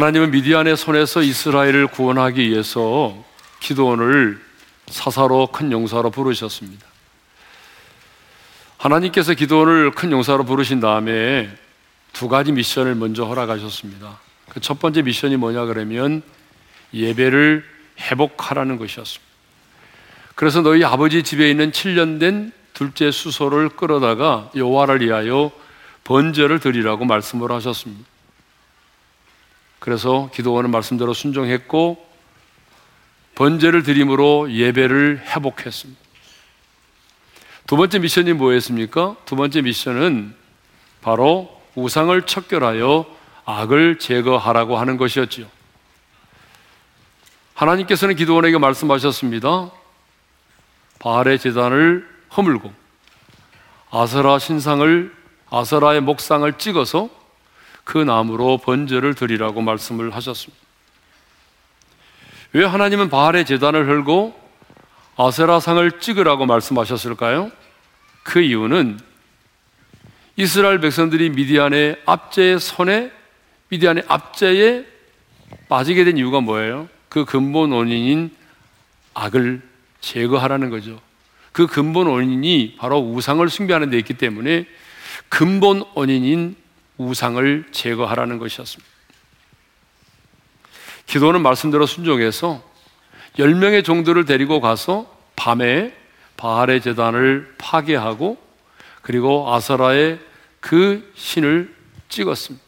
하나님은 미디안의 손에서 이스라엘을 구원하기 위해서 기도원을 사사로 큰 용사로 부르셨습니다. 하나님께서 기도원을 큰 용사로 부르신 다음에 두 가지 미션을 먼저 허락하셨습니다. 그 첫 번째 미션이 뭐냐 그러면 예배를 회복하라는 것이었습니다. 그래서 너희 아버지 집에 있는 7년 된 둘째 수소를 끌어다가 여호와를 위하여 번제를 드리라고 말씀을 하셨습니다. 그래서 기도원은 말씀대로 순종했고 번제를 드림으로 예배를 회복했습니다. 두 번째 미션이 뭐였습니까? 두 번째 미션은 바로 우상을 척결하여 악을 제거하라고 하는 것이었지요. 하나님께서는 기도원에게 말씀하셨습니다. 바알의 재단을 허물고 아세라 신상을 아세라의 목상을 찍어서 그 나무로 번제를 드리라고 말씀을 하셨습니다. 왜 하나님은 바알의 재단을 헐고 아세라 상을 찍으라고 말씀하셨을까요? 그 이유는 이스라엘 백성들이 미디안의 압제의 손에 미디안의 압제에 빠지게 된 이유가 뭐예요? 그 근본 원인인 악을 제거하라는 거죠. 그 근본 원인이 바로 우상을 숭배하는 데 있기 때문에 근본 원인인 우상을 제거하라는 것이었습니다. 기도는 말씀대로 순종해서 10명의 종들을 데리고 가서 밤에 바알의 재단을 파괴하고 그리고 아사라의 그 신을 찍었습니다.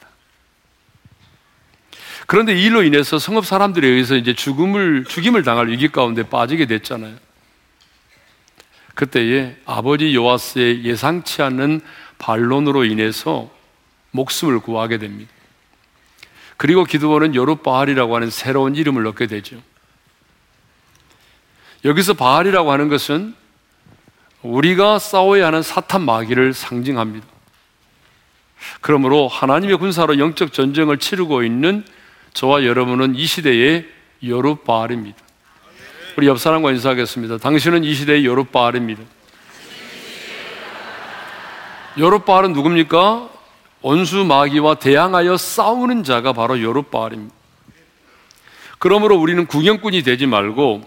그런데 이 일로 인해서 성읍 사람들에 의해서 이제 죽음을, 죽임을 당할 위기 가운데 빠지게 됐잖아요. 그때에 아버지 요아스의 예상치 않는 반론으로 인해서 목숨을 구하게 됩니다. 그리고 기드온은 여룻바알이라고 하는 새로운 이름을 얻게 되죠. 여기서 바알이라고 하는 것은 우리가 싸워야 하는 사탄 마귀를 상징합니다. 그러므로 하나님의 군사로 영적 전쟁을 치르고 있는 저와 여러분은 이 시대의 여룻바알입니다. 우리 옆 사람과 인사하겠습니다. 당신은 이 시대의 여룻바알입니다. 여룻바알은 누굽니까? 원수 마귀와 대항하여 싸우는 자가 바로 여룻바알입니다. 그러므로 우리는 구경꾼이 되지 말고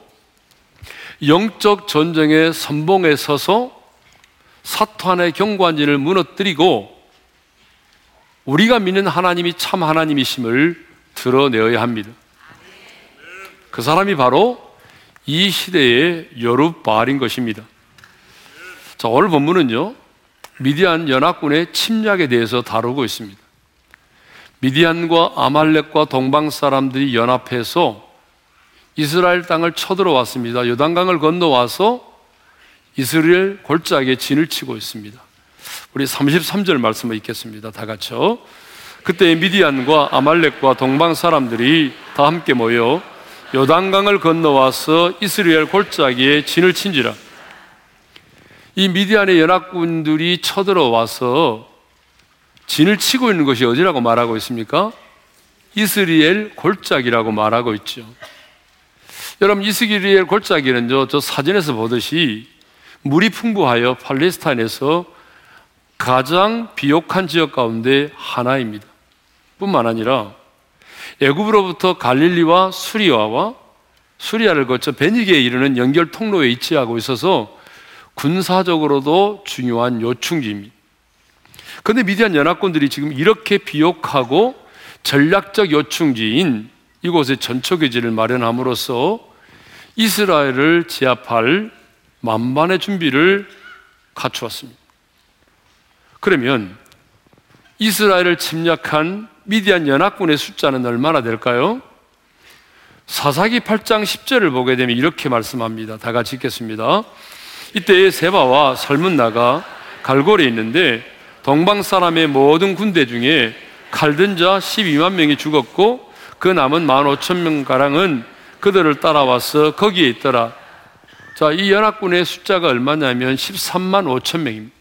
영적 전쟁의 선봉에 서서 사탄의 경관진을 무너뜨리고 우리가 믿는 하나님이 참 하나님이심을 드러내어야 합니다. 그 사람이 바로 이 시대의 여룻바알인 것입니다. 자, 오늘 본문은요, 미디안 연합군의 침략에 대해서 다루고 있습니다. 미디안과 아말렉과 동방 사람들이 연합해서 이스라엘 땅을 쳐들어왔습니다. 요단강을 건너와서 이스라엘 골짜기에 진을 치고 있습니다. 우리 33절 말씀을 읽겠습니다. 다 같이요. 그때 미디안과 아말렉과 동방 사람들이 다 함께 모여 요단강을 건너와서 이스라엘 골짜기에 진을 친지라. 이 미디안의 연합군들이 쳐들어와서 진을 치고 있는 것이 어디라고 말하고 있습니까? 이스라엘 골짜기라고 말하고 있죠. 여러분 이스라엘 골짜기는 저, 저 사진에서 보듯이 물이 풍부하여 팔레스타인에서 가장 비옥한 지역 가운데 하나입니다. 뿐만 아니라 애굽으로부터 갈릴리와 수리아와 수리아를 거쳐 베니게에 이르는 연결 통로에 위치하고 있어서 군사적으로도 중요한 요충지입니다. 그런데 미디안 연합군들이 지금 이렇게 비옥하고 전략적 요충지인 이곳에 전초기지를 마련함으로써 이스라엘을 제압할 만반의 준비를 갖추었습니다. 그러면 이스라엘을 침략한 미디안 연합군의 숫자는 얼마나 될까요? 사사기 8장 10절을 보게 되면 이렇게 말씀합니다. 다 같이 읽겠습니다. 이때 세바와 설문나가 갈골에 있는데 동방 사람의 모든 군대 중에 칼든 자 12만 명이 죽었고 그 남은 1만 5천 명 가량은 그들을 따라와서 거기에 있더라. 자, 이 연합군의 숫자가 얼마냐면 13만 5천 명입니다.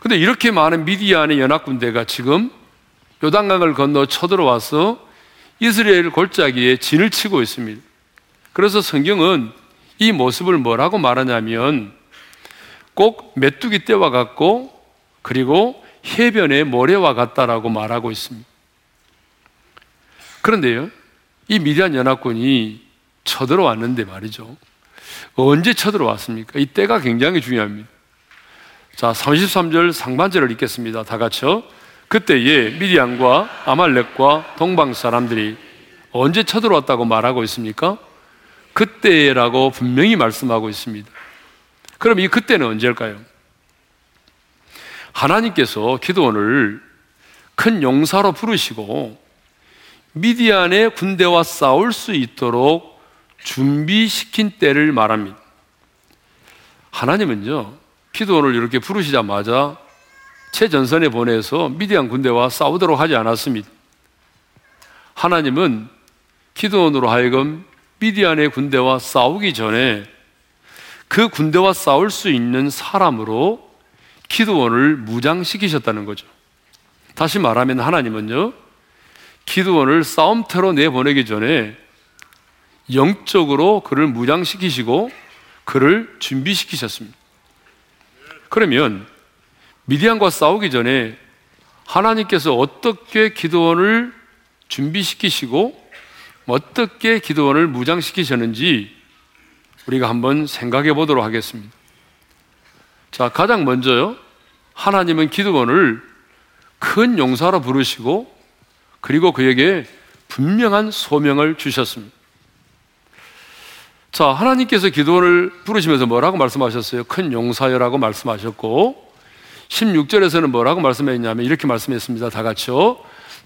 근데 이렇게 많은 미디안의 연합군대가 지금 요단강을 건너 쳐들어와서 이스라엘 골짜기에 진을 치고 있습니다. 그래서 성경은 이 모습을 뭐라고 말하냐면 꼭 메뚜기 떼와 같고 그리고 해변의 모래와 같다라고 말하고 있습니다. 그런데요, 이 미디안 연합군이 쳐들어왔는데 말이죠. 언제 쳐들어왔습니까? 이 때가 굉장히 중요합니다. 자, 33절 상반절을 읽겠습니다. 다 같이요. 그때에 미디안과 아말렉과 동방 사람들이 언제 쳐들어왔다고 말하고 있습니까? 그때라고 분명히 말씀하고 있습니다. 그럼 이 그때는 언제일까요? 하나님께서 기도원을 큰 용사로 부르시고 미디안의 군대와 싸울 수 있도록 준비시킨 때를 말합니다. 하나님은요, 기도원을 이렇게 부르시자마자 최전선에 보내서 미디안 군대와 싸우도록 하지 않았습니다. 하나님은 기도원으로 하여금 미디안의 군대와 싸우기 전에 그 군대와 싸울 수 있는 사람으로 기도원을 무장시키셨다는 거죠. 다시 말하면 하나님은요, 기도원을 싸움터로 내보내기 전에 영적으로 그를 무장시키시고 그를 준비시키셨습니다. 그러면 미디안과 싸우기 전에 하나님께서 어떻게 기도원을 준비시키시고 어떻게 기도원을 무장시키셨는지 우리가 한번 생각해 보도록 하겠습니다. 자, 가장 먼저요. 하나님은 기도원을 큰 용사로 부르시고 그리고 그에게 분명한 소명을 주셨습니다. 자, 하나님께서 기도원을 부르시면서 뭐라고 말씀하셨어요? 큰 용사여라고 말씀하셨고 16절에서는 뭐라고 말씀했냐면 이렇게 말씀했습니다. 다 같이요.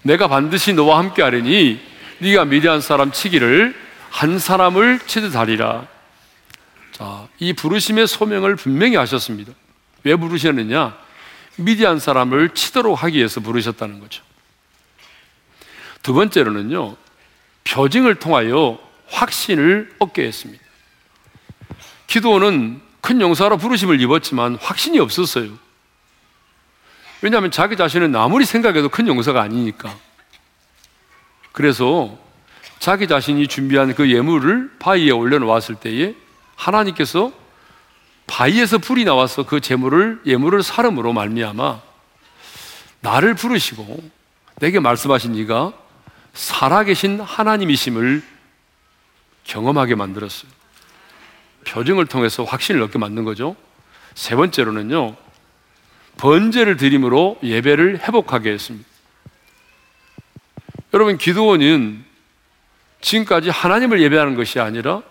내가 반드시 너와 함께 하리니 네가 미디안 사람 치기를 한 사람을 치듯 하리라. 자, 이 부르심의 소명을 분명히 하셨습니다. 왜 부르셨느냐? 미디안 사람을 치도록 하기 위해서 부르셨다는 거죠. 두 번째로는요, 표징을 통하여 확신을 얻게 했습니다. 기도는 큰 용사로 부르심을 입었지만 확신이 없었어요. 왜냐하면 자기 자신은 아무리 생각해도 큰 용서가 아니니까. 그래서 자기 자신이 준비한 그 예물을 바위에 올려놓았을 때에 하나님께서 바위에서 불이 나와서 그 재물을 예물을 사름으로 말미암아 나를 부르시고 내게 말씀하신 이가 살아계신 하나님이심을 경험하게 만들었어요. 표정을 통해서 확신을 얻게 만든 거죠. 세 번째로는요, 번제를 드림으로 예배를 회복하게 했습니다. 여러분, 기도원은 지금까지 하나님을 예배하는 것이 아니라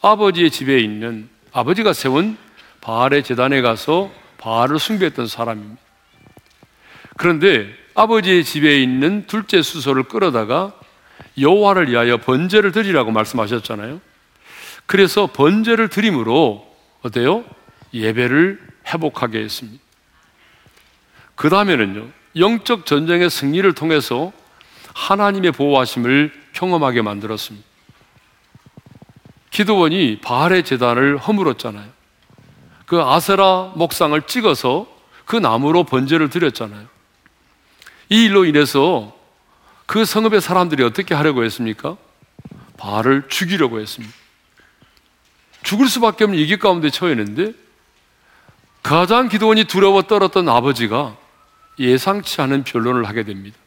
아버지의 집에 있는 아버지가 세운 바알의 재단에 가서 바알을 숭배했던 사람입니다. 그런데 아버지의 집에 있는 둘째 수소를 끌어다가 여호와를 위하여 번제를 드리라고 말씀하셨잖아요. 그래서 번제를 드림으로 어때요? 예배를 회복하게 했습니다. 그 다음에는요, 영적 전쟁의 승리를 통해서 하나님의 보호하심을 경험하게 만들었습니다. 기도원이 바알의 재단을 허물었잖아요. 그 아세라 목상을 찍어서 그 나무로 번제를 드렸잖아요. 이 일로 인해서 그 성읍의 사람들이 어떻게 하려고 했습니까? 바알을 죽이려고 했습니다. 죽을 수밖에 없는 위기 가운데 처했는데 가장 기도원이 두려워 떨었던 아버지가 예상치 않은 변론을 하게 됩니다.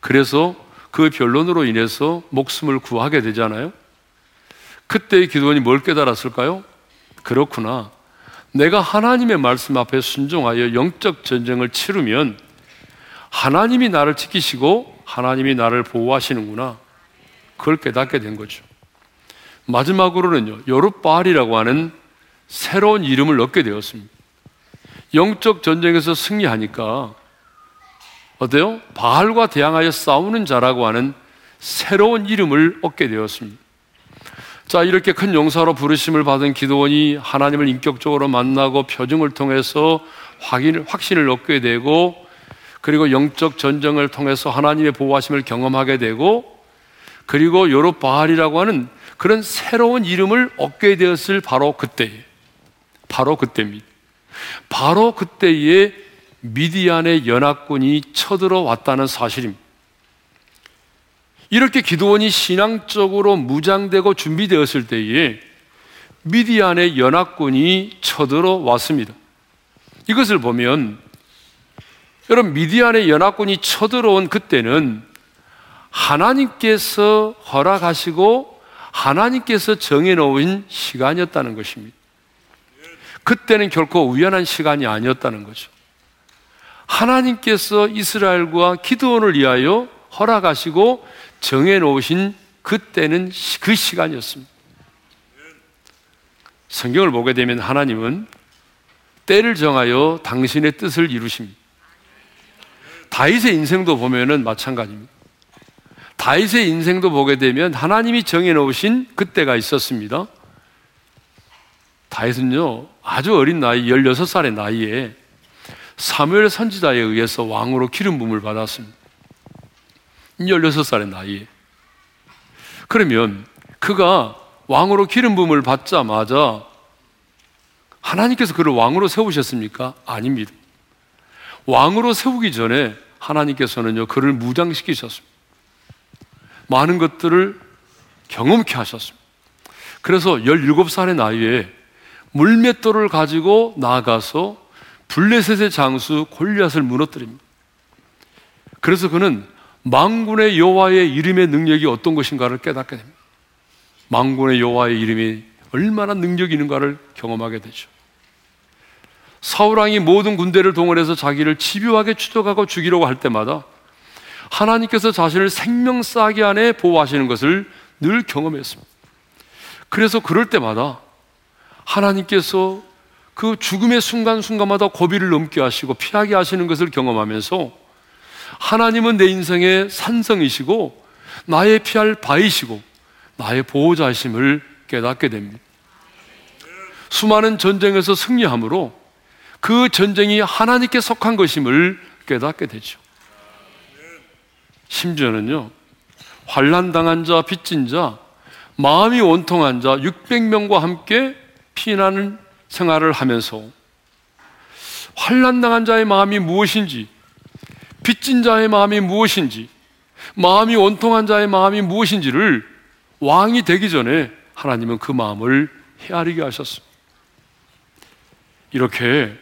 그래서 그 변론으로 인해서 목숨을 구하게 되잖아요. 그때 기도원이 뭘 깨달았을까요? 그렇구나. 내가 하나님의 말씀 앞에 순종하여 영적 전쟁을 치르면 하나님이 나를 지키시고 하나님이 나를 보호하시는구나. 그걸 깨닫게 된 거죠. 마지막으로는요, 요르바알이라고 하는 새로운 이름을 얻게 되었습니다. 영적 전쟁에서 승리하니까 어때요? 바알과 대항하여 싸우는 자라고 하는 새로운 이름을 얻게 되었습니다. 자, 이렇게 큰 용사로 부르심을 받은 기도원이 하나님을 인격적으로 만나고 표정을 통해서 확인, 확신을 얻게 되고 그리고 영적 전쟁을 통해서 하나님의 보호하심을 경험하게 되고 그리고 요로 바알이라고 하는 그런 새로운 이름을 얻게 되었을 바로 그때, 바로 그때입니다. 바로 그때에 미디안의 연합군이 쳐들어왔다는 사실입니다. 이렇게 기도원이 신앙적으로 무장되고 준비되었을 때에 미디안의 연합군이 쳐들어왔습니다. 이것을 보면 여러분 미디안의 연합군이 쳐들어온 그때는 하나님께서 허락하시고 하나님께서 정해놓은 시간이었다는 것입니다. 그때는 결코 우연한 시간이 아니었다는 거죠. 하나님께서 이스라엘과 기도원을 위하여 허락하시고 정해놓으신 그때는 그 시간이었습니다. 성경을 보게 되면 하나님은 때를 정하여 당신의 뜻을 이루십니다. 다윗의 인생도 보면은 마찬가지입니다. 다윗의 인생도 보게 되면 하나님이 정해 놓으신 그때가 있었습니다. 다윗은요, 아주 어린 나이, 16살의 나이에 사무엘 선지자에 의해서 왕으로 기름 부음을 받았습니다. 16살의 나이에. 그러면 그가 왕으로 기름 부음을 받자마자 하나님께서 그를 왕으로 세우셨습니까? 아닙니다. 왕으로 세우기 전에 하나님께서는요, 그를 무장시키셨습니다. 많은 것들을 경험케 하셨습니다. 그래서 17살의 나이에 물맷돌을 가지고 나아가서 블레셋의 장수 골리앗을 무너뜨립니다. 그래서 그는 망군의 여호와의 이름의 능력이 어떤 것인가를 깨닫게 됩니다. 망군의 여호와의 이름이 얼마나 능력이 있는가를 경험하게 되죠. 사울 왕이 모든 군대를 동원해서 자기를 집요하게 추적하고 죽이려고 할 때마다 하나님께서 자신을 생명싸기 안에 보호하시는 것을 늘 경험했습니다. 그래서 그럴 때마다 하나님께서 그 죽음의 순간순간마다 고비를 넘게 하시고 피하게 하시는 것을 경험하면서 하나님은 내 인생의 산성이시고 나의 피할 바이시고 나의 보호자심을 깨닫게 됩니다. 수많은 전쟁에서 승리함으로 그 전쟁이 하나님께 속한 것임을 깨닫게 되죠. 심지어는요, 환란 당한 자, 빚진 자, 마음이 원통한 자 600명과 함께 피난을 생활을 하면서 환란 당한 자의 마음이 무엇인지, 빚진 자의 마음이 무엇인지, 마음이 원통한 자의 마음이 무엇인지를 왕이 되기 전에 하나님은 그 마음을 헤아리게 하셨습니다. 이렇게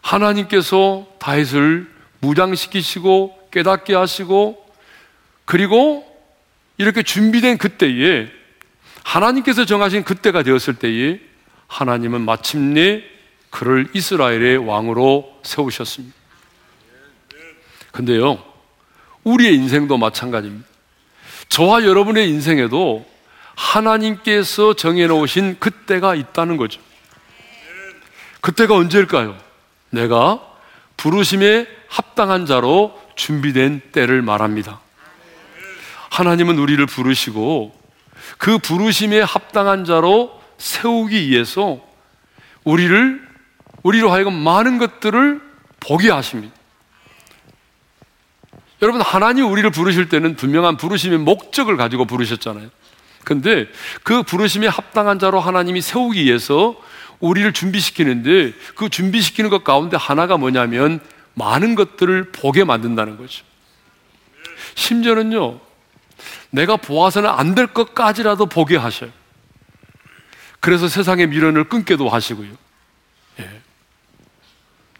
하나님께서 다윗을 무장시키시고 깨닫게 하시고 그리고 이렇게 준비된 그때에 하나님께서 정하신 그때가 되었을 때에 하나님은 마침내 그를 이스라엘의 왕으로 세우셨습니다. 근데요, 우리의 인생도 마찬가지입니다. 저와 여러분의 인생에도 하나님께서 정해놓으신 그때가 있다는 거죠. 그때가 언제일까요? 내가 부르심에 합당한 자로 준비된 때를 말합니다. 하나님은 우리를 부르시고 그 부르심에 합당한 자로 세우기 위해서 우리를 우리로 하여금 많은 것들을 보게 하십니다. 여러분 하나님 우리를 부르실 때는 분명한 부르심의 목적을 가지고 부르셨잖아요. 근데 그 부르심에 합당한 자로 하나님이 세우기 위해서 우리를 준비시키는데 그 준비시키는 것 가운데 하나가 뭐냐면 많은 것들을 보게 만든다는 거죠. 심지어는요, 내가 보아서는 안 될 것까지라도 보게 하셔요. 그래서 세상의 미련을 끊게도 하시고요. 예.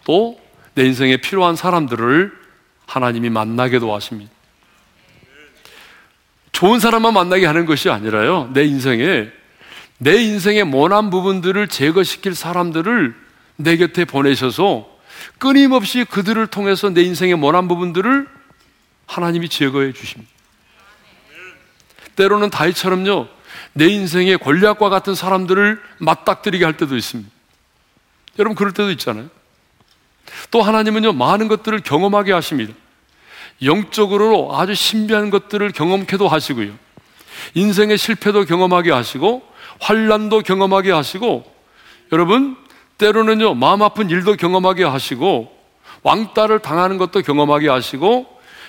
또내 인생에 필요한 사람들을 하나님이 만나게도 하십니다. 좋은 사람만 만나게 하는 것이 아니라요. 내 인생에 내 인생의 모난 부분들을 제거시킬 사람들을 내 곁에 보내셔서 끊임없이 그들을 통해서 내 인생의 모난 부분들을 하나님이 제거해 주십니다. 때로는 다이처럼요, 내 인생의 권리학과 같은 사람들을 맞닥뜨리게 할 때도 있습니다. 여러분, 그럴 때도 있잖아요. 또 하나님은요, 많은 것들을 경험하게 하십니다. 영적으로 아주 신비한 것들을 경험케도 하시고요. 인생의 실패도 경험하게 하시고, 환란도 경험하게 하시고 여러분 때로는요 마음 아픈 일도 경험하게 하시고 왕따를 당하는 것도 경험하게 하시고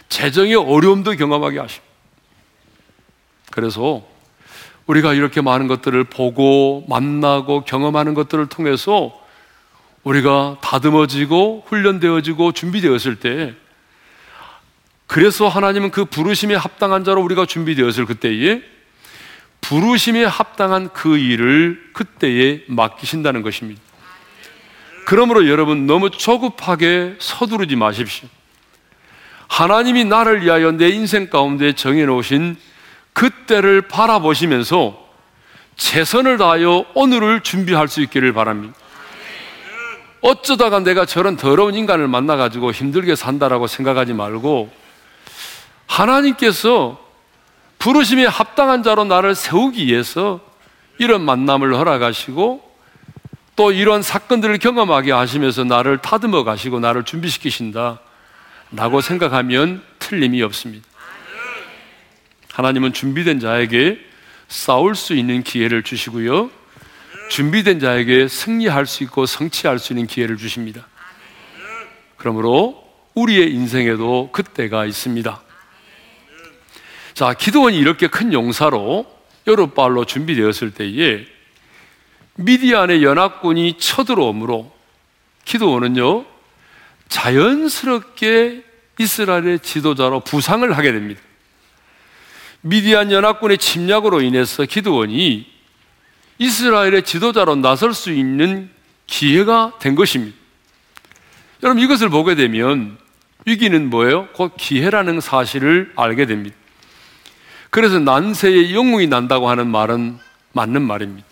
재정의 어려움도 경험하게 하시고 그래서 우리가 이렇게 많은 것들을 보고 만나고 경험하는 것들을 통해서 우리가 다듬어지고 훈련되어지고 준비되었을 때 그래서 하나님은 그 부르심에 합당한 자로 우리가 준비되었을 그때에 부르심에 합당한 그 일을 그때에 맡기신다는 것입니다. 그러므로 여러분 너무 조급하게 서두르지 마십시오. 하나님이 나를 위하여 내 인생 가운데 정해놓으신 그때를 바라보시면서 최선을 다하여 오늘을 준비할 수 있기를 바랍니다. 어쩌다가 내가 저런 더러운 인간을 만나가지고 힘들게 산다라고 생각하지 말고 하나님께서 부르심에 합당한 자로 나를 세우기 위해서 이런 만남을 허락하시고 또 이런 사건들을 경험하게 하시면서 나를 타듬어 가시고 나를 준비시키신다. 라고 생각하면 틀림이 없습니다. 하나님은 준비된 자에게 싸울 수 있는 기회를 주시고요. 준비된 자에게 승리할 수 있고 성취할 수 있는 기회를 주십니다. 그러므로 우리의 인생에도 그때가 있습니다. 자, 기도원이 이렇게 큰 용사로 여름발로 준비되었을 때에 미디안의 연합군이 쳐들어오므로 기도원은요, 자연스럽게 이스라엘의 지도자로 부상을 하게 됩니다. 미디안 연합군의 침략으로 인해서 기드원이 이스라엘의 지도자로 나설 수 있는 기회가 된 것입니다. 여러분 이것을 보게 되면 위기는 뭐예요? 곧 기회라는 사실을 알게 됩니다. 그래서 난세에 영웅이 난다고 하는 말은 맞는 말입니다.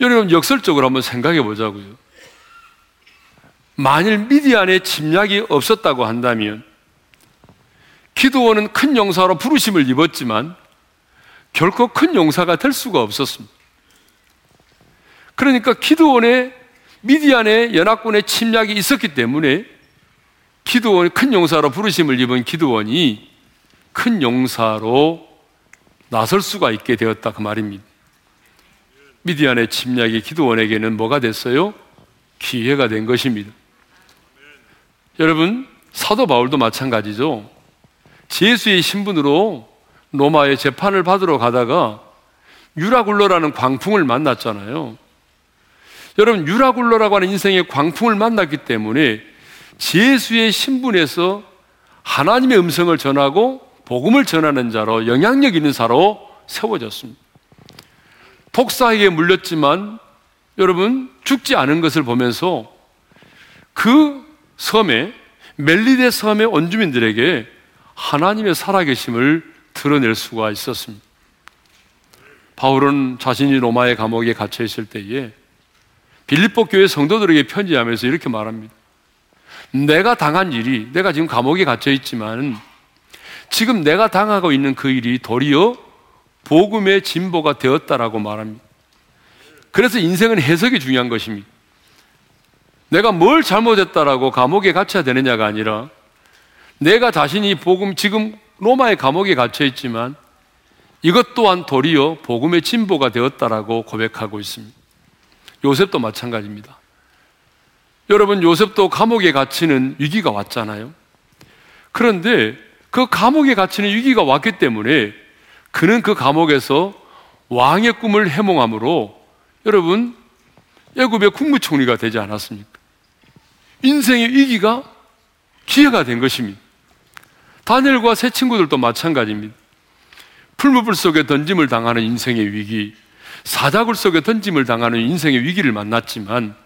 여러분 역설적으로 한번 생각해 보자고요. 만일 미디안의 침략이 없었다고 한다면 기도원은 큰 용사로 부르심을 입었지만 결코 큰 용사가 될 수가 없었습니다. 그러니까 기도원의 미디안의 연합군의 침략이 있었기 때문에 기도원이 큰 용사로 부르심을 입은 기도원이 큰 용사로 나설 수가 있게 되었다 그 말입니다. 미디안의 침략이 기도원에게는 뭐가 됐어요? 기회가 된 것입니다. 여러분, 사도 바울도 마찬가지죠. 제수의 신분으로 로마의 재판을 받으러 가다가 유라굴로라는 광풍을 만났잖아요. 여러분, 유라굴로라고 하는 인생의 광풍을 만났기 때문에 제수의 신분에서 하나님의 음성을 전하고 복음을 전하는 자로 영향력 있는 사로 세워졌습니다. 독사에게 물렸지만 여러분 죽지 않은 것을 보면서 그 섬에 멜리데 섬의 원주민들에게 하나님의 살아계심을 드러낼 수가 있었습니다. 바울은 자신이 로마의 감옥에 갇혀 있을 때에 빌립보 교회 성도들에게 편지하면서 이렇게 말합니다. 내가 당한 일이 내가 지금 감옥에 갇혀 있지만 지금 내가 당하고 있는 그 일이 도리어 복음의 진보가 되었다라고 말합니다. 그래서 인생은 해석이 중요한 것입니다. 내가 뭘 잘못했다라고 감옥에 갇혀야 되느냐가 아니라 내가 자신이 복음 지금 로마의 감옥에 갇혀 있지만 이것 또한 도리어 복음의 진보가 되었다라고 고백하고 있습니다. 요셉도 마찬가지입니다. 여러분 요셉도 감옥에 갇히는 위기가 왔잖아요. 그런데 그 감옥에 갇히는 위기가 왔기 때문에 그는 그 감옥에서 왕의 꿈을 해몽함으로 여러분 애굽의 국무총리가 되지 않았습니까? 인생의 위기가 기회가 된 것입니다. 다니엘과 새 친구들도 마찬가지입니다. 풀무불 속에 던짐을 당하는 인생의 위기, 사자굴 속에 던짐을 당하는 인생의 위기를 만났지만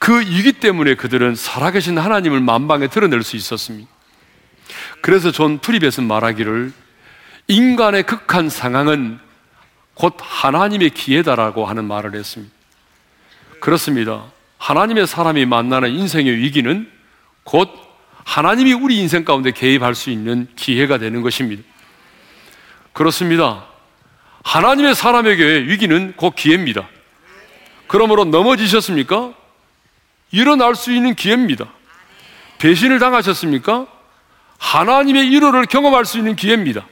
그 위기 때문에 그들은 살아계신 하나님을 만방에 드러낼 수 있었습니다. 그래서 존 플라벨은 말하기를 인간의 극한 상황은 곧 하나님의 기회다라고 하는 말을 했습니다. 그렇습니다. 하나님의 사람이 만나는 인생의 위기는 곧 하나님이 우리 인생 가운데 개입할 수 있는 기회가 되는 것입니다. 그렇습니다. 하나님의 사람에게 위기는 곧 기회입니다. 그러므로 넘어지셨습니까? 일어날 수 있는 기회입니다. 배신을 당하셨습니까? 하나님의 일호를 경험할 수 있는 기회입니다.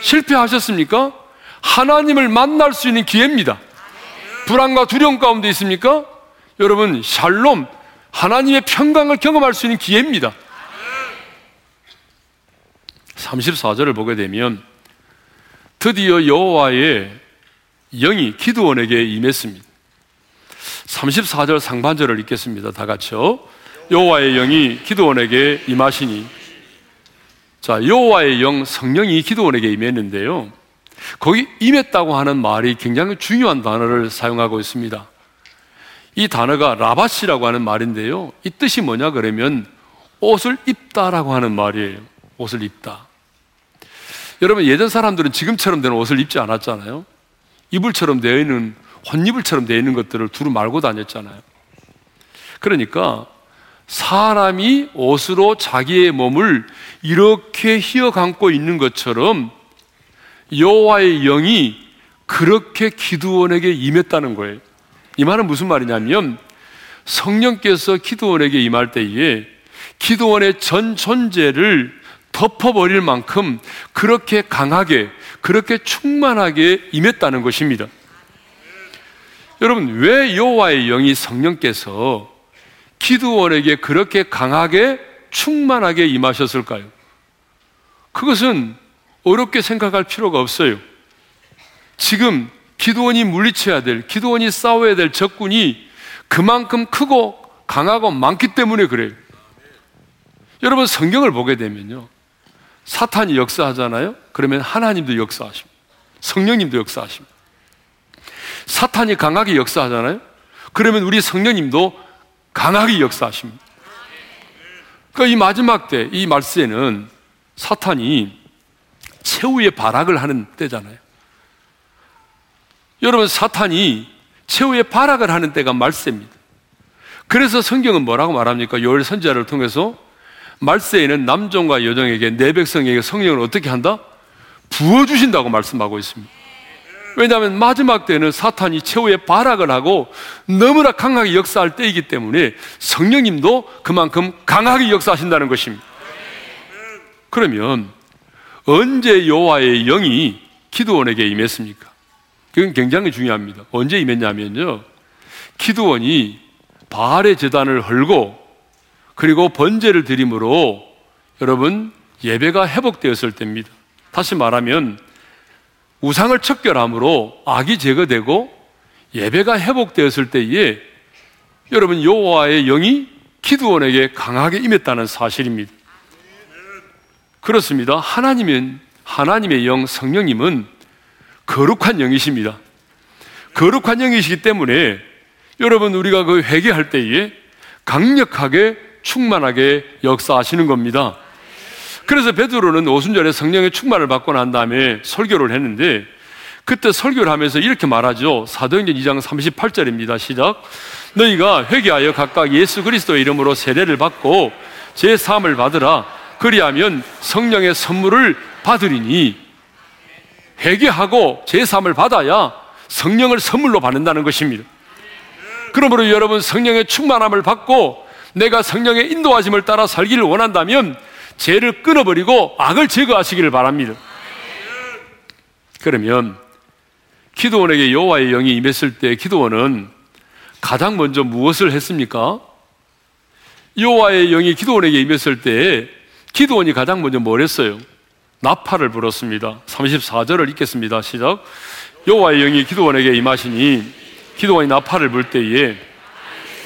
실패하셨습니까? 하나님을 만날 수 있는 기회입니다. 불안과 두려움 가운데 있습니까? 여러분, 샬롬, 하나님의 평강을 경험할 수 있는 기회입니다. 34절을 보게 되면 드디어 여호와의 영이 기드원에게 임했습니다. 34절 상반절을 읽겠습니다. 다 같이요. 여호와의 영이 기드원에게 임하시니 자, 여호와의 영 성령이 기드원에게 임했는데요. 거기 임했다고 하는 말이 굉장히 중요한 단어를 사용하고 있습니다. 이 단어가 라바시라고 하는 말인데요. 이 뜻이 뭐냐 그러면 옷을 입다라고 하는 말이에요. 옷을 입다. 여러분 예전 사람들은 지금처럼 된 옷을 입지 않았잖아요. 이불처럼 되어 있는 혼이불처럼 되어 있는 것들을 두루 말고 다녔잖아요. 그러니까 사람이 옷으로 자기의 몸을 이렇게 휘어 감고 있는 것처럼 여호와의 영이 그렇게 기드원에게 임했다는 거예요. 이 말은 무슨 말이냐면 성령께서 기드원에게 임할 때에 기드원의 전 존재를 덮어버릴 만큼 그렇게 강하게, 그렇게 충만하게 임했다는 것입니다. 여러분, 왜 여호와의 영이 성령께서 기드원에게 그렇게 강하게 충만하게 임하셨을까요? 그것은 어렵게 생각할 필요가 없어요. 지금 기도원이 물리쳐야 될, 기도원이 싸워야 될 적군이 그만큼 크고 강하고 많기 때문에 그래요. 여러분 성경을 보게 되면요. 사탄이 역사하잖아요. 그러면 하나님도 역사하십니다. 성령님도 역사하십니다. 사탄이 강하게 역사하잖아요. 그러면 우리 성령님도 강하게 역사하십니다. 그러니까 이 마지막 때, 이 말세는 사탄이 최후의 발악을 하는 때잖아요. 여러분, 사탄이 최후의 발악을 하는 때가 말세입니다. 그래서 성경은 뭐라고 말합니까? 요엘 선지자를 통해서 말세에는 남종과 여종에게 내 백성에게 성령을 어떻게 한다? 부어주신다고 말씀하고 있습니다. 왜냐하면 마지막 때는 사탄이 최후의 발악을 하고 너무나 강하게 역사할 때이기 때문에 성령님도 그만큼 강하게 역사하신다는 것입니다. 그러면 언제 여호와의 영이 기도원에게 임했습니까? 그건 굉장히 중요합니다. 언제 임했냐면요. 기도원이 바알의 재단을 헐고 그리고 번제를 드림으로 여러분 예배가 회복되었을 때입니다. 다시 말하면 우상을 척결함으로 악이 제거되고 예배가 회복되었을 때에 여러분 여호와의 영이 기드원에게 강하게 임했다는 사실입니다. 그렇습니다. 하나님은 하나님의 영 성령님은 거룩한 영이십니다. 거룩한 영이시기 때문에 여러분 우리가 그 회개할 때에 강력하게 충만하게 역사하시는 겁니다. 그래서 베드로는 오순절에 성령의 충만을 받고 난 다음에 설교를 했는데 그때 설교를 하면서 이렇게 말하죠. 사도행전 2장 38절입니다. 시작. 너희가 회개하여 각각 예수 그리스도의 이름으로 세례를 받고 제 사함을 받으라. 그리하면 성령의 선물을 받으리니 회개하고 제 사함을 받아야 성령을 선물로 받는다는 것입니다. 그러므로 여러분 성령의 충만함을 받고 내가 성령의 인도하심을 따라 살기를 원한다면 죄를 끊어버리고 악을 제거하시기를 바랍니다. 그러면 기도원에게 여호와의 영이 임했을 때 기도원은 가장 먼저 무엇을 했습니까? 여호와의 영이 기도원에게 임했을 때 기도원이 가장 먼저 뭘 했어요? 나팔을 불었습니다. 34절을 읽겠습니다. 시작. 여호와의 영이 기도원에게 임하시니 기도원이 나팔을 불 때에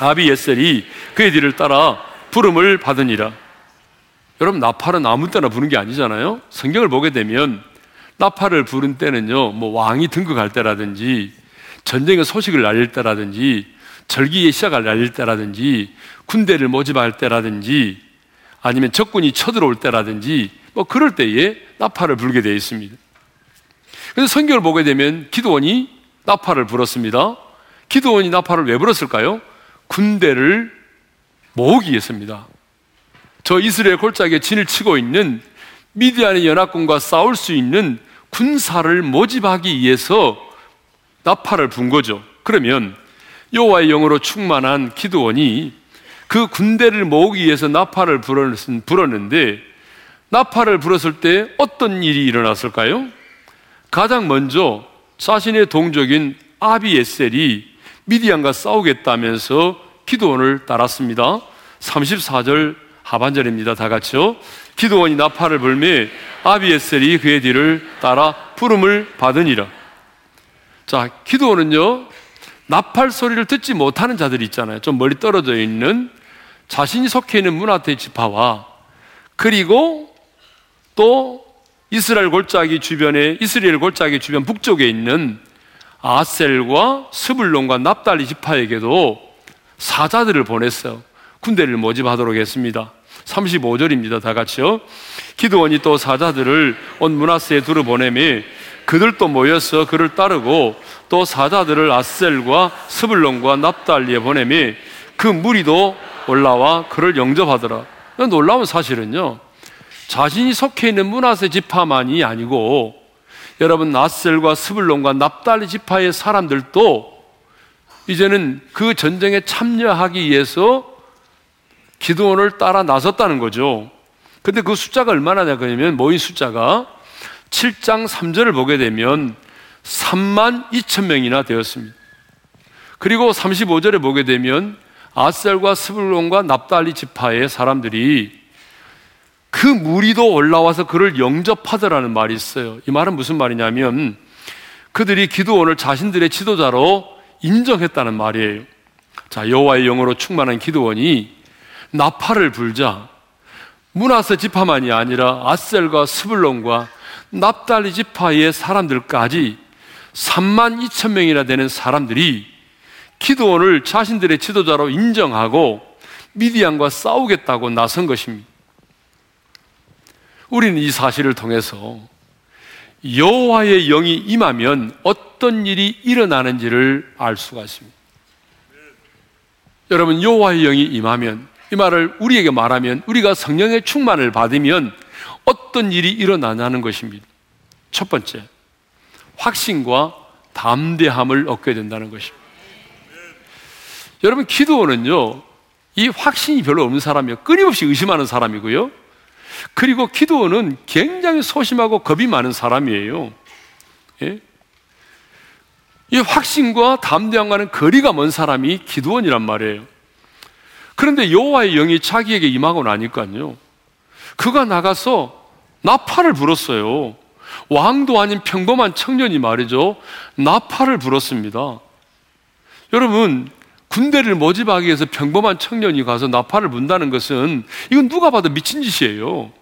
아비에셀이 그의 뒤를 따라 부름을 받으니라. 여러분 나팔은 아무 때나 부는 게 아니잖아요. 성경을 보게 되면 나팔을 부른 때는요, 뭐 왕이 등극할 때라든지 전쟁의 소식을 알릴 때라든지 절기의 시작을 알릴 때라든지 군대를 모집할 때라든지 아니면 적군이 쳐들어올 때라든지 뭐 그럴 때에 나팔을 불게 되어 있습니다. 그래서 성경을 보게 되면 기도원이 나팔을 불었습니다. 기도원이 나팔을 왜 불었을까요? 군대를 모으기 위해서입니다. 저 이스라엘 골짜기에 진을 치고 있는 미디안의 연합군과 싸울 수 있는 군사를 모집하기 위해서 나팔을 분 거죠. 그러면 여호와의 영으로 충만한 기도원이 그 군대를 모으기 위해서 나팔을 불었는데 나팔을 불었을 때 어떤 일이 일어났을까요? 가장 먼저 자신의 동족인 아비에셀이 미디안과 싸우겠다면서 기도원을 따랐습니다. 34절 하반절입니다. 다 같이요. 기도원이 나팔을 불매 아비에셀이 그의 뒤를 따라 부름을 받으니라. 자, 기도원은요, 나팔 소리를 듣지 못하는 자들이 있잖아요. 좀 멀리 떨어져 있는 자신이 속해 있는 문화대 지파와 그리고 또 이스라엘 골짜기 주변에 이스라엘 골짜기 주변 북쪽에 있는 아셀과 스불론과 납달리 지파에게도 사자들을 보냈어요. 군대를 모집하도록 했습니다. 35절입니다. 다 같이요. 기드원이 또 사자들을 온 문하세에 두루 보내매 그들도 모여서 그를 따르고 또 사자들을 아셀과 스불론과 납달리에 보내매 그 무리도 올라와 그를 영접하더라. 놀라운 사실은요. 자신이 속해 있는 문하세 지파만이 아니고 여러분 나셀과 스불론과 납달리 지파의 사람들도 이제는 그 전쟁에 참여하기 위해서 기도원을 따라 나섰다는 거죠. 근데 그 숫자가 얼마나 되냐면 모인 숫자가 7장 3절을 보게 되면 3만 2천 명이나 되었습니다. 그리고 35절에 보게 되면 아셀과 스불론과 납달리 지파의 사람들이 그 무리도 올라와서 그를 영접하더라는 말이 있어요. 이 말은 무슨 말이냐면 그들이 기도원을 자신들의 지도자로 인정했다는 말이에요. 자, 여호와의 영으로 충만한 기도원이 나팔을 불자 문하세 지파만이 아니라 아셀과 스불론과 납달리 지파의 사람들까지 3만 2천 명이나 되는 사람들이 기도원을 자신들의 지도자로 인정하고 미디안과 싸우겠다고 나선 것입니다. 우리는 이 사실을 통해서 여호와의 영이 임하면 어떤 일이 일어나는지를 알 수가 있습니다. 여러분 여호와의 영이 임하면 이 말을 우리에게 말하면 우리가 성령의 충만을 받으면 어떤 일이 일어나냐는 것입니다. 첫 번째, 확신과 담대함을 얻게 된다는 것입니다. 여러분, 기도원은요, 이 확신이 별로 없는 사람이요. 끊임없이 의심하는 사람이고요. 그리고 기도원은 굉장히 소심하고 겁이 많은 사람이에요. 예? 이 확신과 담대함과는 거리가 먼 사람이 기도원이란 말이에요. 그런데 여호와의 영이 자기에게 임하고 나니까요. 그가 나가서 나팔을 불었어요. 왕도 아닌 평범한 청년이 말이죠. 나팔을 불었습니다. 여러분, 군대를 모집하기 위해서 평범한 청년이 가서 나팔을 분다는 것은 이건 누가 봐도 미친 짓이에요.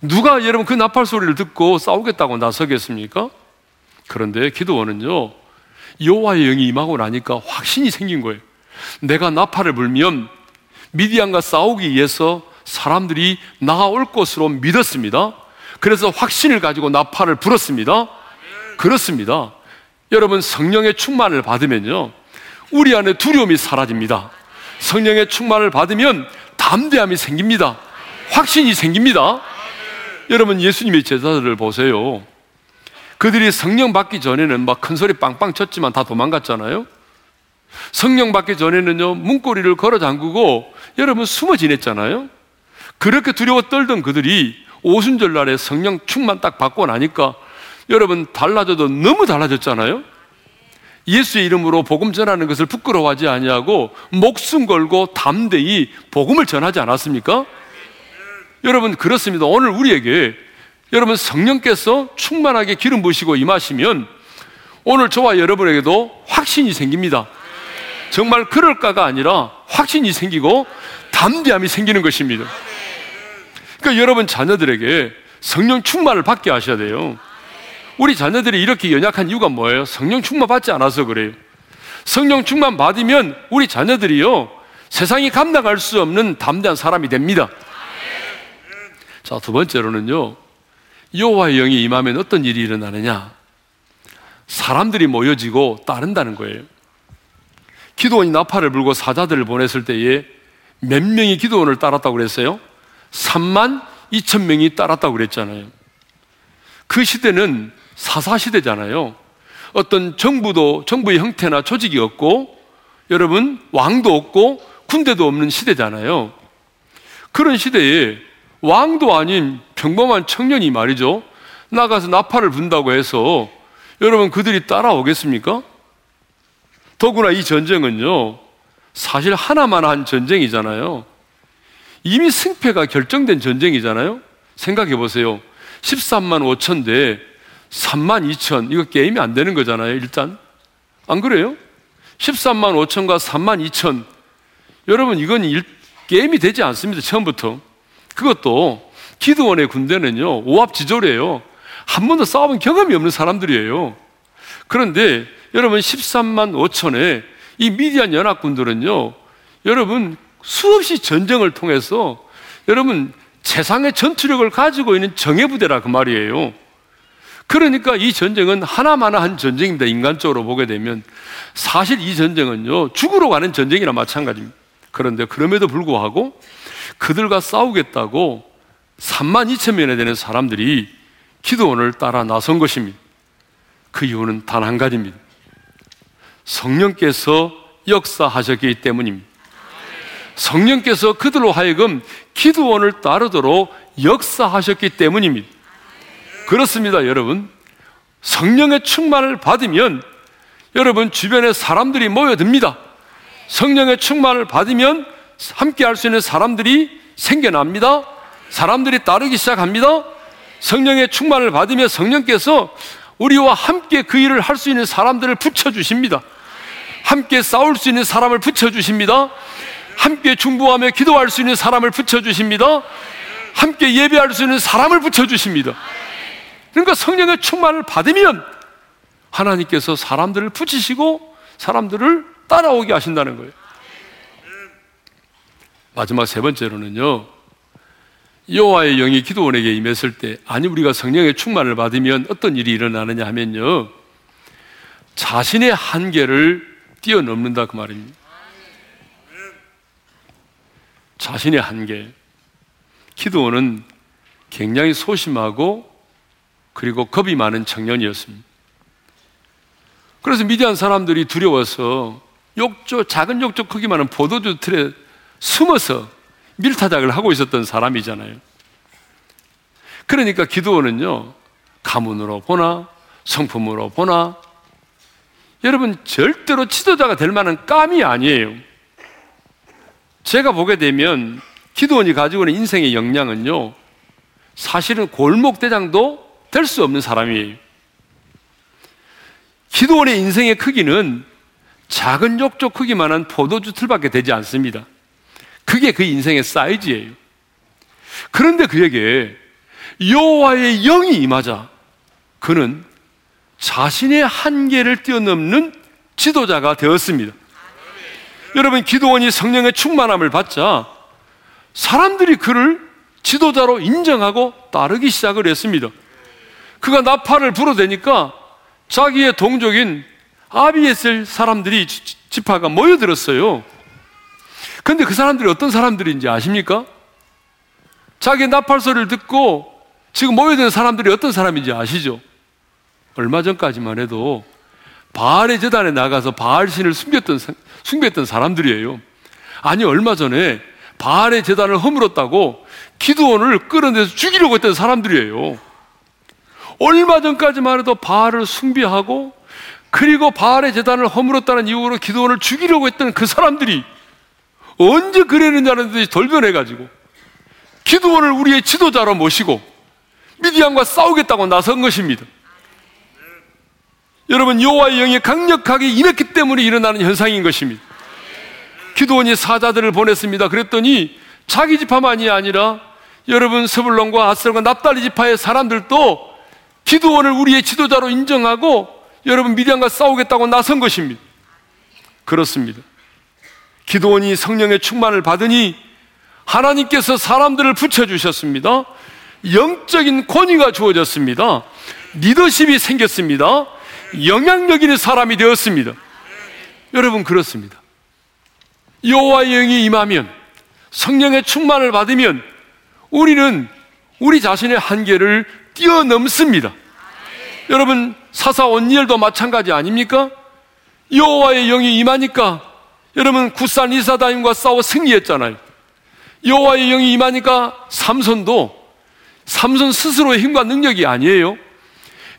누가 여러분 그 나팔 소리를 듣고 싸우겠다고 나서겠습니까? 그런데 기도원은요, 여호와의 영이 임하고 나니까 확신이 생긴 거예요. 내가 나팔을 불면 미디안과 싸우기 위해서 사람들이 나올 것으로 믿었습니다. 그래서 확신을 가지고 나팔을 불었습니다. 그렇습니다. 여러분 성령의 충만을 받으면요. 우리 안에 두려움이 사라집니다. 성령의 충만을 받으면 담대함이 생깁니다. 확신이 생깁니다. 여러분 예수님의 제자들을 보세요. 그들이 성령 받기 전에는 막 큰 소리 빵빵 쳤지만 다 도망갔잖아요. 성령 받기 전에는요, 문고리를 걸어 잠그고 여러분 숨어 지냈잖아요. 그렇게 두려워 떨던 그들이 오순절 날에 성령 충만 딱 받고 나니까 여러분 달라져도 너무 달라졌잖아요. 예수의 이름으로 복음 전하는 것을 부끄러워하지 아니하고 목숨 걸고 담대히 복음을 전하지 않았습니까? 여러분 그렇습니다. 오늘 우리에게 여러분 성령께서 충만하게 기름 부시고 임하시면 오늘 저와 여러분에게도 확신이 생깁니다. 정말 그럴까가 아니라 확신이 생기고 담대함이 생기는 것입니다. 그러니까 여러분 자녀들에게 성령 충만을 받게 하셔야 돼요. 우리 자녀들이 이렇게 연약한 이유가 뭐예요? 성령 충만 받지 않아서 그래요. 성령 충만 받으면 우리 자녀들이요 세상이 감당할 수 없는 담대한 사람이 됩니다. 자, 두 번째로는요. 여호와의 영이 임하면 어떤 일이 일어나느냐? 사람들이 모여지고 따른다는 거예요. 기도원이 나팔을 불고 사자들을 보냈을 때에 몇 명이 기도원을 따랐다고 그랬어요? 3만 2천 명이 따랐다고 그랬잖아요. 그 시대는 사사시대잖아요. 어떤 정부도, 정부의 형태나 조직이 없고, 여러분, 왕도 없고, 군대도 없는 시대잖아요. 그런 시대에 왕도 아닌 평범한 청년이 말이죠. 나가서 나팔을 분다고 해서 여러분 그들이 따라오겠습니까? 더구나 이 전쟁은요, 사실 하나만 한 전쟁이잖아요. 이미 승패가 결정된 전쟁이잖아요. 생각해 보세요. 13만 5천 대 3만 2천. 이거 게임이 안 되는 거잖아요, 일단. 안 그래요? 13만 5천과 3만 2천. 여러분, 이건 일, 게임이 되지 않습니다, 처음부터. 그것도 기드원의 군대는요, 오합지졸이에요. 한 번도 싸워본 경험이 없는 사람들이에요. 그런데 여러분 13만 5천에 이 미디안 연합군들은요, 여러분 수없이 전쟁을 통해서 여러분 세상의 전투력을 가지고 있는 정예부대라 그 말이에요. 그러니까 이 전쟁은 하나마나 한 전쟁입니다. 인간적으로 보게 되면 사실 이 전쟁은요 죽으러 가는 전쟁이나 마찬가지입니다. 그런데 그럼에도 불구하고 그들과 싸우겠다고 3만 2천 명에 되는 사람들이 기도원을 따라 나선 것입니다. 그 이유는 단 한 가지입니다. 성령께서 역사하셨기 때문입니다. 성령께서 그들로 하여금 기도원을 따르도록 역사하셨기 때문입니다. 그렇습니다, 여러분. 성령의 충만을 받으면 여러분 주변에 사람들이 모여듭니다. 성령의 충만을 받으면 함께 할 수 있는 사람들이 생겨납니다. 사람들이 따르기 시작합니다. 성령의 충만을 받으며 성령께서 우리와 함께 그 일을 할 수 있는 사람들을 붙여주십니다. 함께 싸울 수 있는 사람을 붙여주십니다. 함께 중보하며 기도할 수 있는 사람을 붙여주십니다. 함께 예배할 수 있는 사람을 붙여주십니다. 그러니까 성령의 충만을 받으면 하나님께서 사람들을 붙이시고 사람들을 따라오게 하신다는 거예요. 마지막 세 번째로는요. 여호와의 영이 기도원에게 임했을 때 아니 우리가 성령의 충만을 받으면 어떤 일이 일어나느냐 하면요. 자신의 한계를 뛰어넘는다 그 말입니다. 자신의 한계. 기도원은 굉장히 소심하고 그리고 겁이 많은 청년이었습니다. 그래서 미디안 사람들이 두려워서 욕조, 작은 욕조 크기만한 포도주 틀에 숨어서 밀타작을 하고 있었던 사람이잖아요. 그러니까 기도원은요, 가문으로 보나, 성품으로 보나, 여러분, 절대로 지도자가 될 만한 깜이 아니에요. 제가 보게 되면 기도원이 가지고 있는 인생의 역량은요, 사실은 골목대장도 될 수 없는 사람이에요. 기도원의 인생의 크기는 작은 욕조 크기만한 포도주 틀밖에 되지 않습니다. 그게 그 인생의 사이즈예요. 그런데 그에게 여호와의 영이 임하자 그는 자신의 한계를 뛰어넘는 지도자가 되었습니다. 여러분 기도원이 성령의 충만함을 받자 사람들이 그를 지도자로 인정하고 따르기 시작을 했습니다. 그가 나팔을 불어대니까 자기의 동족인 아비에셀 사람들이 지파가 모여들었어요. 근데 그 사람들이 어떤 사람들인지 아십니까? 자기 나팔 소리를 듣고 지금 모여드는 사람들이 어떤 사람인지 아시죠? 얼마 전까지만 해도 바알의 재단에 나가서 바알 신을 숨겼던, 숨겼던 사람들이에요. 아니, 얼마 전에 바알의 재단을 허물었다고 기도원을 끌어내서 죽이려고 했던 사람들이에요. 얼마 전까지만 해도 바알을 숭배하고 그리고 바알의 재단을 허물었다는 이유로 기도원을 죽이려고 했던 그 사람들이 언제 그랬느냐는 듯이 돌변해가지고 기도원을 우리의 지도자로 모시고 미디안과 싸우겠다고 나선 것입니다. 여러분 여호와의 영이 강력하게 임했기 때문에 일어나는 현상인 것입니다. 기도원이 사자들을 보냈습니다. 그랬더니 자기 지파만이 아니라 여러분 스불론과 아셀과 납달리 지파의 사람들도 기도원을 우리의 지도자로 인정하고 여러분 미디안과 싸우겠다고 나선 것입니다. 그렇습니다. 기도원이 성령의 충만을 받으니 하나님께서 사람들을 붙여주셨습니다. 영적인 권위가 주어졌습니다. 리더십이 생겼습니다. 영향력 있는 사람이 되었습니다. 여러분 그렇습니다. 여호와의 영이 임하면 성령의 충만을 받으면 우리는 우리 자신의 한계를 뛰어넘습니다. 여러분 사사 온니엘도 마찬가지 아닙니까? 여호와의 영이 임하니까 여러분 굿산 이사다임과 싸워 승리했잖아요. 여호와의 영이 임하니까 삼손도 삼손 스스로의 힘과 능력이 아니에요.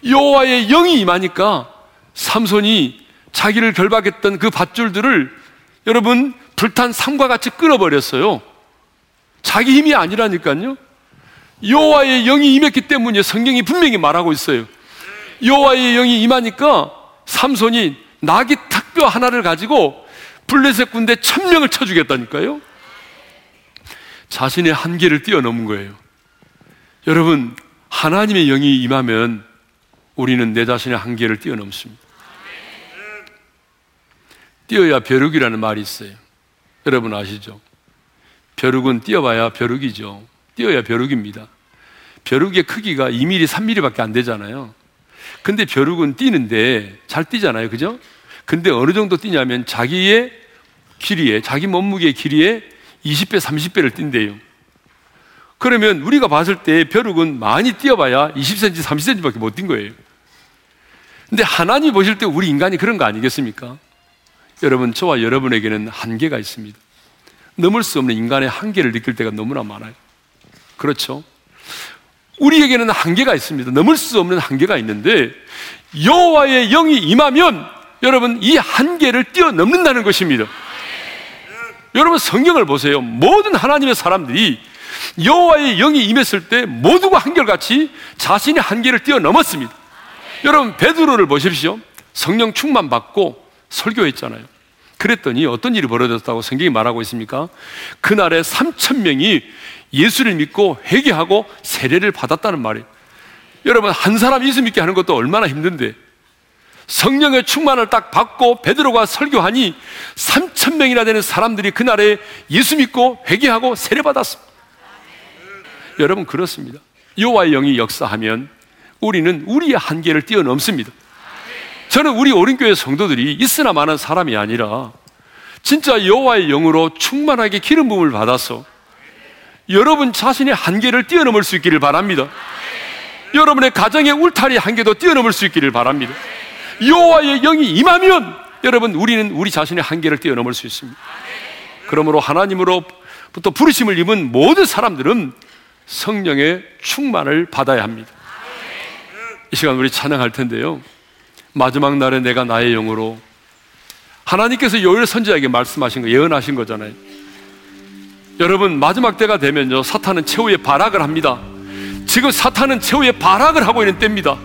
여호와의 영이 임하니까 삼손이 자기를 결박했던 그 밧줄들을 여러분 불탄 삶과 같이 끌어버렸어요. 자기 힘이 아니라니까요. 여호와의 영이 임했기 때문에 성경이 분명히 말하고 있어요. 여호와의 영이 임하니까 삼손이 나귀 탁뼈 하나를 가지고 블레셋 군대 천 명을 쳐주겠다니까요. 자신의 한계를 뛰어넘은 거예요. 여러분, 하나님의 영이 임하면 우리는 내 자신의 한계를 뛰어넘습니다. 뛰어야 벼룩이라는 말이 있어요. 여러분 아시죠? 벼룩은 뛰어봐야 벼룩이죠. 뛰어야 벼룩입니다. 벼룩의 크기가 2mm, 3mm밖에 안 되잖아요. 근데 벼룩은 뛰는데 잘 뛰잖아요. 그죠? 근데 어느 정도 뛰냐면 자기의 길이에, 자기 몸무게의 길이에 20배, 30배를 뛴대요. 그러면 우리가 봤을 때 벼룩은 많이 뛰어봐야 20cm, 30cm밖에 못 뛴 거예요. 근데 하나님 보실 때 우리 인간이 그런 거 아니겠습니까? 여러분, 저와 여러분에게는 한계가 있습니다. 넘을 수 없는 인간의 한계를 느낄 때가 너무나 많아요. 그렇죠? 우리에게는 한계가 있습니다. 넘을 수 없는 한계가 있는데 여호와의 영이 임하면 여러분 이 한계를 뛰어넘는다는 것입니다. 여러분 성경을 보세요. 모든 하나님의 사람들이 여호와의 영이 임했을 때 모두가 한결같이 자신의 한계를 뛰어넘었습니다. 여러분 베드로를 보십시오. 성령 충만 받고 설교했잖아요. 그랬더니 어떤 일이 벌어졌다고 성경이 말하고 있습니까? 그날에 3천 명이 예수를 믿고 회개하고 세례를 받았다는 말이에요. 여러분 한 사람 예수 믿게 하는 것도 얼마나 힘든데 성령의 충만을 딱 받고 베드로가 설교하니 3천 명이나 되는 사람들이 그날에 예수 믿고 회개하고 세례 받았습니다. 여러분 그렇습니다. 여호와의 영이 역사하면 우리는 우리의 한계를 뛰어넘습니다. 저는 우리 오른교회 성도들이 있으나 많은 사람이 아니라 진짜 여호와의 영으로 충만하게 기름 부음을 받아서 여러분 자신의 한계를 뛰어넘을 수 있기를 바랍니다. 여러분의 가정의 울타리 한계도 뛰어넘을 수 있기를 바랍니다. 여호와의 영이 임하면 여러분 우리는 우리 자신의 한계를 뛰어넘을 수 있습니다. 그러므로 하나님으로부터 부르심을 입은 모든 사람들은 성령의 충만을 받아야 합니다. 이 시간 우리 찬양할 텐데요. 마지막 날에 내가 나의 영으로 하나님께서 요엘 선지자에게 말씀하신 거 예언하신 거잖아요. 여러분 마지막 때가 되면요 사탄은 최후의 발악을 합니다. 지금 사탄은 최후의 발악을 하고 있는 때입니다.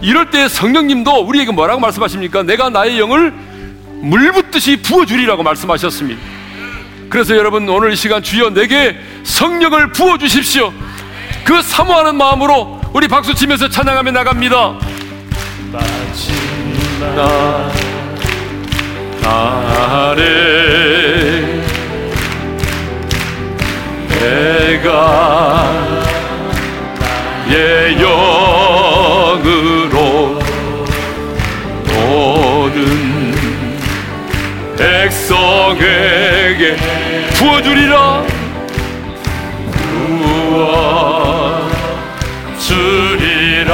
이럴 때 성령님도 우리에게 뭐라고 말씀하십니까? 내가 나의 영을 물 붓듯이 부어주리라고 말씀하셨습니다. 그래서 여러분 오늘 이 시간 주여 내게 성령을 부어 주십시오. 그 사모하는 마음으로 우리 박수 치면서 찬양하며 나갑니다. 마지막 날에 내가 예 영으 백성에게 부어주리라. 부어주리라.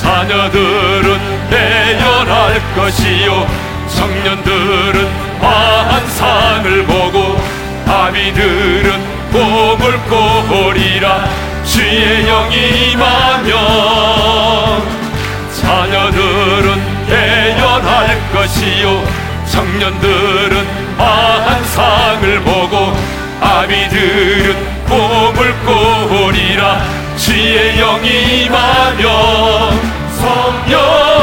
자녀들은 대연할 것이요. 청년들은 환상을 보고 아비들은 꿈을 꾸리라. 주의 영이 임하면 자녀들은 대연할 것이요. 청년들은 환상을 보고 아비들은 꿈을 꾸리라 주의 영이 임하면 성령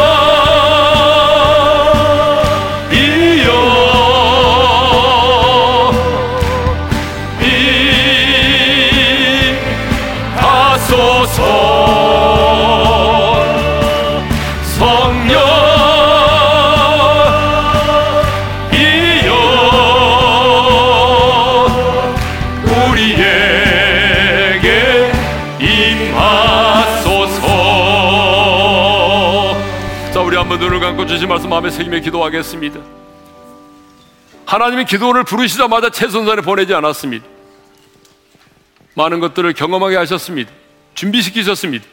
감고 주신 말씀 마음에 새기며 기도하겠습니다. 하나님이 기도를 부르시자마자 최선산에 보내지 않았습니다. 많은 것들을 경험하게 하셨습니다. 준비시키셨습니다.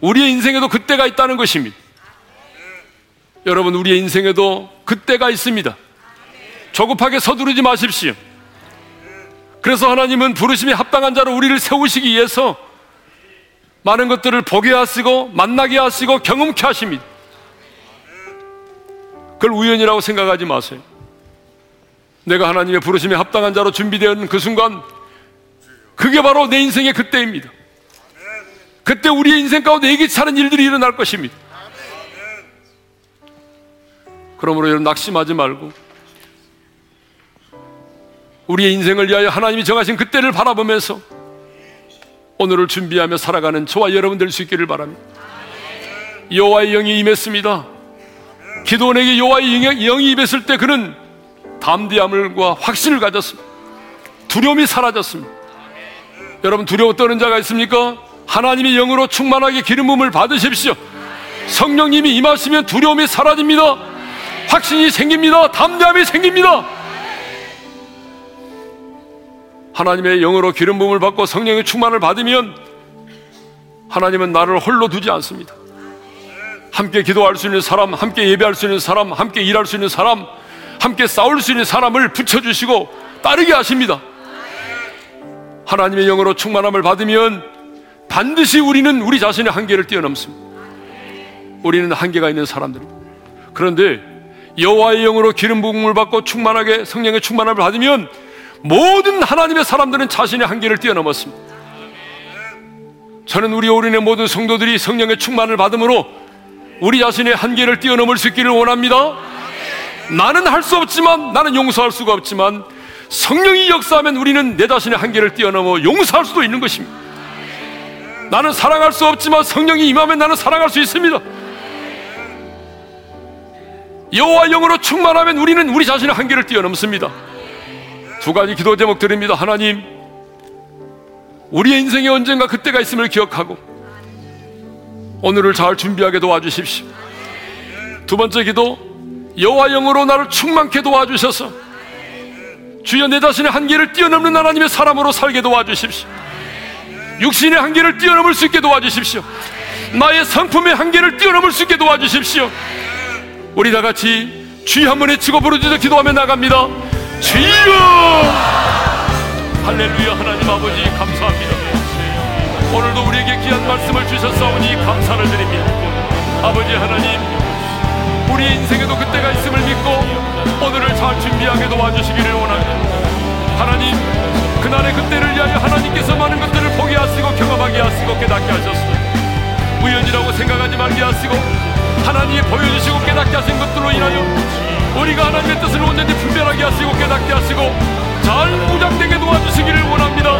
우리의 인생에도 그때가 있다는 것입니다. 여러분, 우리의 인생에도 그때가 있습니다. 조급하게 서두르지 마십시오. 그래서 하나님은 부르심에 합당한 자로 우리를 세우시기 위해서 많은 것들을 보게 하시고 만나게 하시고 경험케 하십니다. 그걸 우연이라고 생각하지 마세요. 내가 하나님의 부르심에 합당한 자로 준비되는 그 순간 그게 바로 내 인생의 그때입니다. 그때 우리의 인생 가운데 예기치 않은 일들이 일어날 것입니다. 그러므로 여러분 낙심하지 말고 우리의 인생을 위하여 하나님이 정하신 그때를 바라보면서 오늘을 준비하며 살아가는 저와 여러분 될 수 있기를 바랍니다. 여호와의 영이 임했습니다. 기도원에게 여호와의 영이 임했을 때 그는 담대함과 확신을 가졌습니다. 두려움이 사라졌습니다. 여러분 두려워 떠는 자가 있습니까? 하나님의 영으로 충만하게 기름 부음을 받으십시오. 성령님이 임하시면 두려움이 사라집니다. 확신이 생깁니다. 담대함이 생깁니다. 하나님의 영으로 기름 부음을 받고 성령의 충만을 받으면 하나님은 나를 홀로 두지 않습니다. 함께 기도할 수 있는 사람, 함께 예배할 수 있는 사람, 함께 일할 수 있는 사람, 함께 싸울 수 있는 사람을 붙여주시고 따르게 하십니다. 하나님의 영으로 충만함을 받으면 반드시 우리는 우리 자신의 한계를 뛰어넘습니다. 우리는 한계가 있는 사람들입니다. 그런데 여호와의 영으로 기름 부음을 받고 충만하게 성령의 충만함을 받으면 모든 하나님의 사람들은 자신의 한계를 뛰어넘었습니다. 저는 우리 오륜의 모든 성도들이 성령의 충만을 받음으로 우리 자신의 한계를 뛰어넘을 수 있기를 원합니다. 나는 할 수 없지만 나는 용서할 수가 없지만 성령이 역사하면 우리는 내 자신의 한계를 뛰어넘어 용서할 수도 있는 것입니다. 나는 사랑할 수 없지만 성령이 임하면 나는 사랑할 수 있습니다. 여호와 영으로 충만하면 우리는 우리 자신의 한계를 뛰어넘습니다. 두 가지 기도 제목 드립니다. 하나님, 우리의 인생에 언젠가 그때가 있음을 기억하고 오늘을 잘 준비하게 도와주십시오. 두 번째 기도, 여호와 영으로 나를 충만케 도와주셔서 주여 내 자신의 한계를 뛰어넘는 하나님의 사람으로 살게 도와주십시오. 육신의 한계를 뛰어넘을 수 있게 도와주십시오. 나의 성품의 한계를 뛰어넘을 수 있게 도와주십시오. 우리 다 같이 주여 한번 외치고 부르짖어 기도하며 나갑니다. 주여! 할렐루야 하나님 아버지 감사합니다. 오늘도 우리에게 귀한 말씀을 주셨사오니 감사를 드립니다. 아버지 하나님, 우리 인생에도 그때가 있음을 믿고 오늘을 잘 준비하게 도와주시기를 원합니다. 하나님, 그날의 그때를 위하여 하나님께서 많은 것들을 포기 하시고 경험하게 하시고 깨닫게 하셨습니다. 우연이라고 생각하지 말게 하시고 하나님이 보여주시고 깨닫게 하신 것들로 인하여 우리가 하나님의 뜻을 온전히 분별하게 하시고 깨닫게 하시고 잘 무장되게 도와주시기를 원합니다.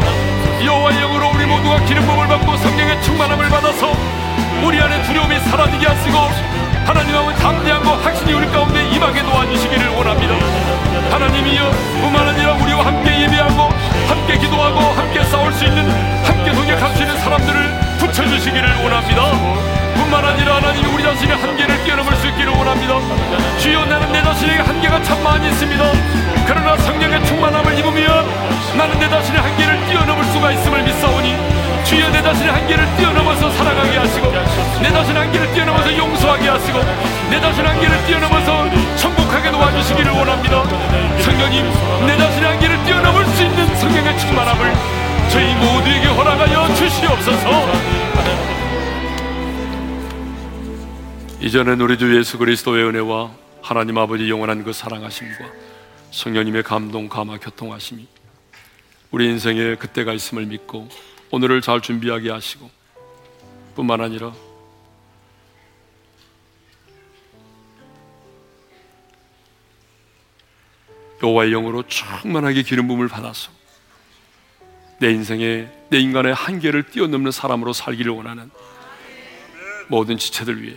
여호와의 영으로 우리 모두가 기름부음을 받고 성령의 충만함을 받아서 우리 안에 두려움이 사라지게 하시고 하나님하고 담대함과 확신이 우리 가운데 임하게 도와주시기를 원합니다. 하나님이여 뿐만 아니라 우리와 함께 예배하고 함께 기도하고 함께 싸울 수 있는 함께 동역할 수 있는 사람들을 붙여주시기를 원합니다 뿐만 아니라 하나님 우리 자신의 한계를 뛰어넘을 수 있기를 원합니다. 주여 나는 내 자신에게 한계가 참 많이 있습니다. 그러나 성령의 충만함을 입으면 나는 내 자신의 한계를 뛰어넘을 수가 있음을 믿사오니 주여 내 자신의 한계를 뛰어넘어서 살아가게 하시고 내 자신의 한계를 뛰어넘어서 용서하게 하시고 내 자신의 한계를 뛰어넘어서 천국하게 도와주시기를 원합니다. 성령님 내 자신의 한계를 뛰어넘을 수 있는 성령의 충만함을 저희 모두에게 허락하여 주시옵소서 이전엔 우리 주 예수 그리스도의 은혜와 하나님 아버지 영원한 그 사랑하심과 성령님의 감동, 감화, 교통하심이 우리 인생에 그때가 있음을 믿고 오늘을 잘 준비하게 하시고 뿐만 아니라 여호와의 영으로 충만하게 기름 부음을 받아서 내 인생에 내 인간의 한계를 뛰어넘는 사람으로 살기를 원하는 모든 지체들 위해